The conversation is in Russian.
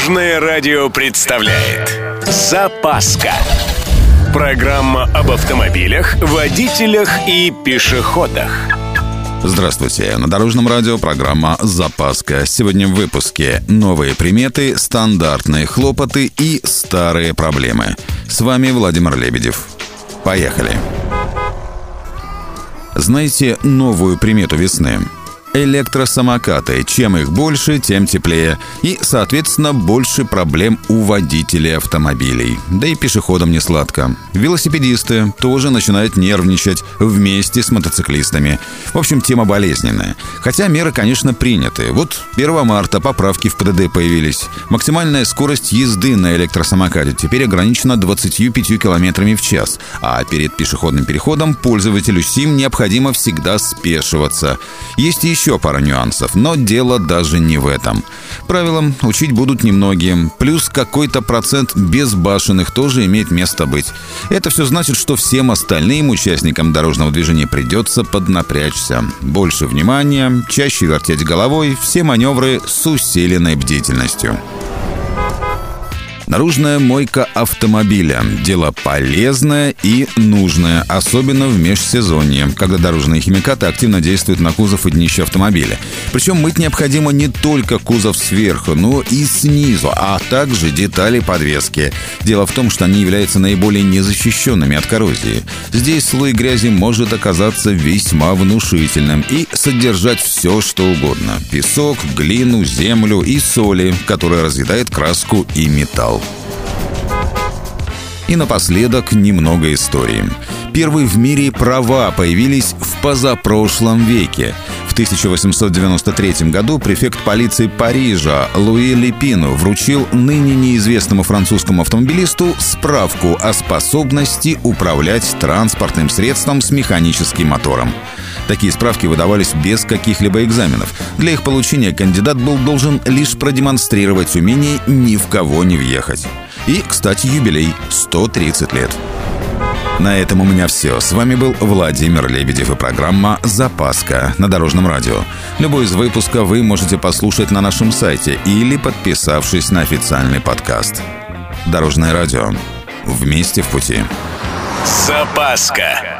Дорожное радио представляет Запаска Программа об автомобилях, водителях и пешеходах Здравствуйте. На Дорожном радио программа «Запаска». Сегодня в выпуске новые приметы, стандартные хлопоты и старые проблемы. С вами Владимир Лебедев. Поехали. Знаете новую примету весны? Электросамокаты. Чем их больше, тем теплее. И, соответственно, больше проблем у водителей автомобилей. Да и пешеходам не сладко. Велосипедисты тоже начинают нервничать вместе с мотоциклистами. В общем, тема болезненная. Хотя меры, конечно, приняты. Вот 1 марта поправки в ПДД появились. Максимальная скорость езды на электросамокате теперь ограничена 25 км в час. А перед пешеходным переходом пользователю СИМ необходимо всегда спешиваться. Есть еще еще пара нюансов, но дело даже не в этом. Правилам учить будут немногие, плюс какой-то процент безбашенных тоже имеет место быть. Это все значит, что всем остальным участникам дорожного движения придется поднапрячься. Больше внимания, чаще вертеть головой, все маневры с усиленной бдительностью. Наружная мойка автомобиля – дело полезное и нужное, особенно в межсезонье, когда дорожные химикаты активно действуют на кузов и днище автомобиля. Причем мыть необходимо не только кузов сверху, но и снизу, а также детали подвески. Дело в том, что они являются наиболее незащищенными от коррозии. Здесь слой грязи может оказаться весьма внушительным и содержать все, что угодно – песок, глину, землю и соли, которая разъедает краску и металл. И напоследок немного истории. Первые в мире права появились в позапрошлом веке. В 1893 году префект полиции Парижа Луи Лепину вручил ныне неизвестному французскому автомобилисту справку о способности управлять транспортным средством с механическим мотором. Такие справки выдавались без каких-либо экзаменов. Для их получения кандидат был должен лишь продемонстрировать умение ни в кого не въехать. И, кстати, юбилей – 130 лет. На этом у меня все. С вами был Владимир Лебедев и программа «Запаска» на Дорожном радио. Любой из выпусков вы можете послушать на нашем сайте или подписавшись на официальный подкаст. Дорожное радио. Вместе в пути. Запаска.